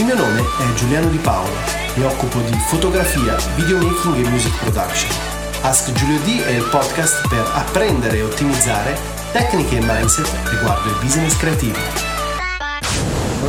Il mio nome è Giuliano Di Paolo, mi occupo di fotografia, videomaking e music production. Ask Giulio D è il podcast per apprendere e ottimizzare tecniche e mindset riguardo il business creativo.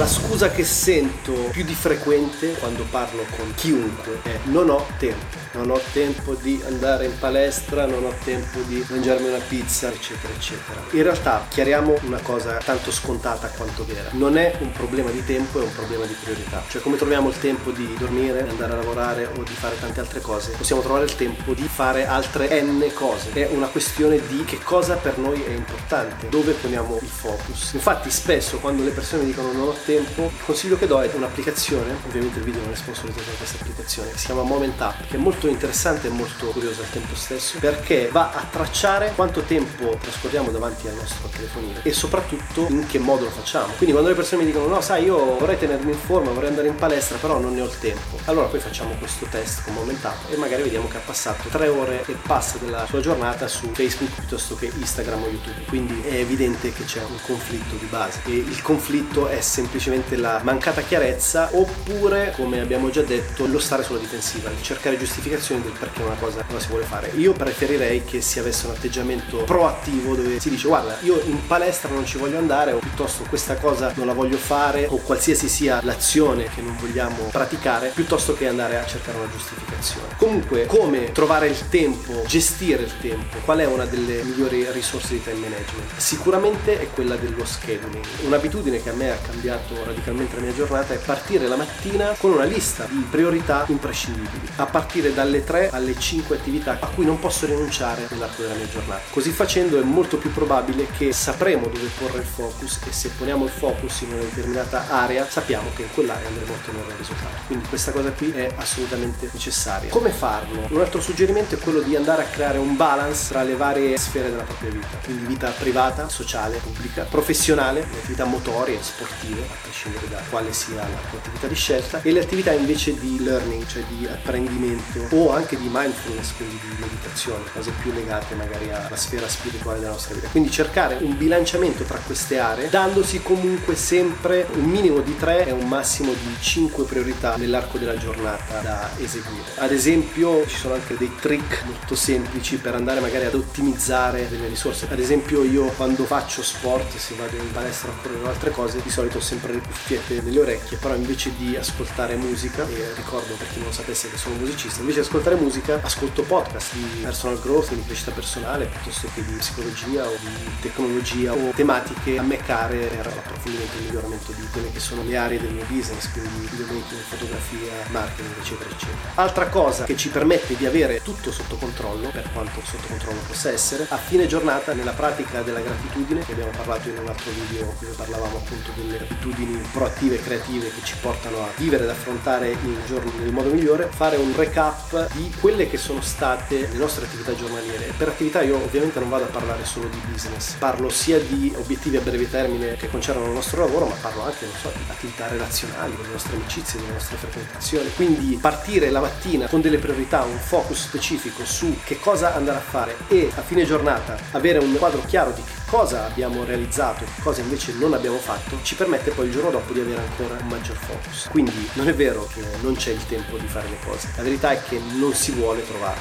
La scusa che sento più di frequente quando parlo con chiunque è non ho tempo non ho tempo di andare in palestra, non ho tempo di mangiarmi una pizza, eccetera, eccetera. In realtà chiariamo una cosa tanto scontata quanto vera. Non è un problema di tempo, è un problema di priorità. Cioè come troviamo il tempo di dormire, andare a lavorare o di fare tante altre cose, possiamo trovare il tempo di fare altre n cose. È una questione di che cosa per noi è importante, dove poniamo il focus. Infatti spesso quando le persone dicono non ho tempo, il consiglio che do è un'applicazione, ovviamente il video non è sponsorizzato da questa applicazione, che si chiama Moment Up, che è molto interessante e molto curioso al tempo stesso perché va a tracciare quanto tempo trascorriamo davanti al nostro telefonino e soprattutto in che modo lo facciamo. Quindi quando le persone mi dicono no sai io vorrei tenermi in forma, vorrei andare in palestra però non ne ho il tempo, allora poi facciamo questo test con Momentato e magari vediamo che ha passato tre ore e passa della sua giornata su Facebook piuttosto che Instagram o YouTube. Quindi è evidente che c'è un conflitto di base e il conflitto è semplicemente la mancata chiarezza oppure come abbiamo già detto lo stare sulla difensiva, il cercare giustificazioni del perché una cosa non si vuole fare. Io preferirei che si avesse un atteggiamento proattivo dove si dice guarda io in palestra non ci voglio andare o piuttosto questa cosa non la voglio fare o qualsiasi sia l'azione che non vogliamo praticare piuttosto che andare a cercare una giustificazione. Comunque come trovare il tempo, gestire il tempo, qual è una delle migliori risorse di time management? Sicuramente è quella dello scheduling. Un'abitudine che a me ha cambiato radicalmente la mia giornata è partire la mattina con una lista di priorità imprescindibili, a partire da dalle 3 alle 5 attività a cui non posso rinunciare nell'arco della mia giornata. Così facendo è molto più probabile che sapremo dove porre il focus e se poniamo il focus in una determinata area sappiamo che in quell'area andremo a ottenere il risultato. Quindi questa cosa qui è assolutamente necessaria. Come farlo? Un altro suggerimento è quello di andare a creare un balance tra le varie sfere della propria vita, quindi vita privata, sociale, pubblica, professionale, le attività motorie, sportive, a prescindere da quale sia la tua attività di scelta, e le attività invece di learning, cioè di apprendimento o anche di mindfulness, quindi di meditazione, cose più legate magari alla sfera spirituale della nostra vita. Quindi cercare un bilanciamento tra queste aree, dandosi comunque sempre un minimo di tre e un massimo di cinque priorità nell'arco della giornata da eseguire. Ad esempio ci sono anche dei trick molto semplici per andare magari ad ottimizzare delle risorse. Ad esempio io quando faccio sport, se vado in palestra oppure altre cose, di solito ho sempre le cuffiette nelle orecchie, però invece di ascoltare musica, e ricordo per chi non sapesse che sono musicista, invece di ascoltare musica ascolto podcast di personal growth, di crescita personale, piuttosto che di psicologia o di tecnologia o tematiche a me care per l'approfondimento e il miglioramento di quelle che sono le aree del mio business, quindi videomaking, fotografia, marketing, eccetera, eccetera. Altra cosa che ci permette di avere tutto sotto controllo, per quanto sotto controllo possa essere, a fine giornata nella pratica della gratitudine, che abbiamo parlato in un altro video dove parlavamo appunto delle abitudini proattive e creative che ci portano a vivere ed affrontare il giorno nel modo migliore, fare un recap di quelle che sono state le nostre attività giornaliere. Per attività io ovviamente non vado a parlare solo di business, parlo sia di obiettivi a breve termine che concernono il nostro lavoro, ma parlo anche, so, di attività relazionali, delle nostre amicizie, delle nostre frequentazioni. Quindi partire la mattina con delle priorità, un focus specifico su che cosa andare a fare e a fine giornata avere un quadro chiaro di che cosa abbiamo realizzato, che cosa invece non abbiamo fatto, ci permette poi il giorno dopo di avere ancora un maggior focus. Quindi non è vero che non c'è il tempo di fare le cose, la verità è che non si vuole trovare.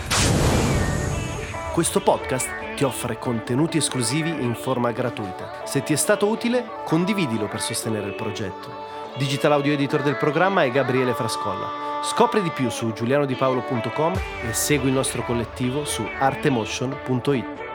Questo podcast ti offre contenuti esclusivi in forma gratuita. Se ti è stato utile, condividilo per sostenere il progetto. Digital audio editor del programma è Gabriele Frascolla. Scopri di più su giulianodipaolo.com e segui il nostro collettivo su artemotion.it.